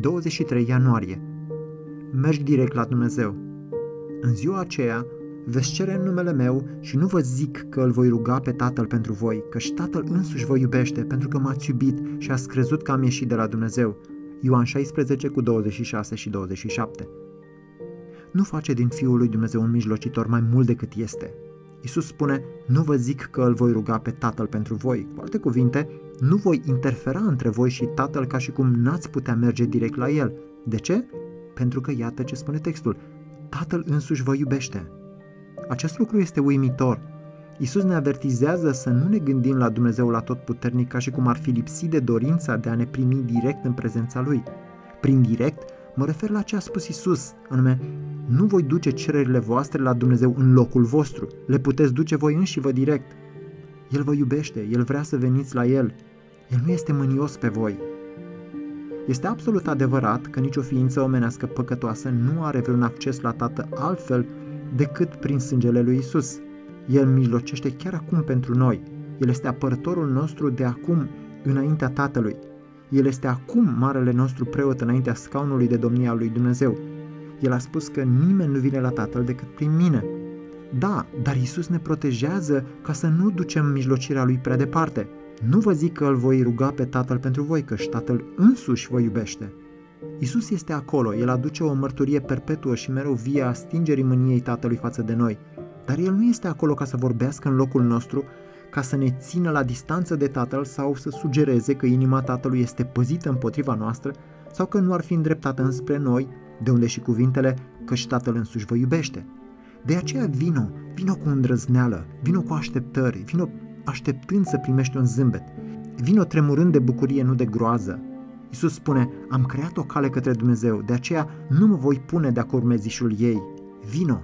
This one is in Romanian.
23 ianuarie. Mergi direct la Dumnezeu. În ziua aceea veți cere în numele meu și nu vă zic că îl voi ruga pe Tatăl pentru voi, căci Tatăl însuși vă iubește pentru că m-ați iubit și ați crezut că am ieșit de la Dumnezeu. Ioan 16 cu 26 și 27 Nu face din Fiul lui Dumnezeu un mijlocitor mai mult decât este. Isus spune, nu vă zic că îl voi ruga pe Tatăl pentru voi. Cu alte cuvinte, nu voi interfera între voi și Tatăl ca și cum n-ați putea merge direct la El. De ce? Pentru că iată ce spune textul. Tatăl însuși vă iubește. Acest lucru este uimitor. Isus ne avertizează să nu ne gândim la Dumnezeu la tot puternic ca și cum ar fi lipsit de dorința de a ne primi direct în prezența Lui. Prin direct, mă refer la ce a spus Isus, anume, nu voi duce cererile voastre la Dumnezeu în locul vostru, le puteți duce voi înși vă direct. El vă iubește, El vrea să veniți la El. El nu este mânios pe voi. Este absolut adevărat că nicio ființă omenească păcătoasă nu are vreun acces la Tată altfel decât prin sângele lui Isus. El mijlocește chiar acum pentru noi. El este apărătorul nostru de acum înaintea Tatălui. El este acum marele nostru preot înaintea scaunului de domnia lui Dumnezeu. El a spus că nimeni nu vine la Tatăl decât prin mine. Da, dar Isus ne protejează ca să nu ducem mijlocirea lui prea departe. Nu vă zic că îl voi ruga pe Tatăl pentru voi, că Tatăl însuși vă iubește. Isus este acolo, El aduce o mărturie perpetuă și mereu vie a stingerii mâniei Tatălui față de noi. Dar El nu este acolo ca să vorbească în locul nostru, ca să ne țină la distanță de Tatăl sau să sugereze că inima Tatălui este păzită împotriva noastră sau că nu ar fi îndreptată înspre noi, de unde și cuvintele că și Tatăl însuși vă iubește. De aceea vino, vino cu îndrăzneală, vino cu așteptări, vino așteptând să primești un zâmbet, vino tremurând de bucurie, nu de groază. Isus spune, am creat o cale către Dumnezeu, de aceea nu mă voi pune de-a urmezișul ei. Vino,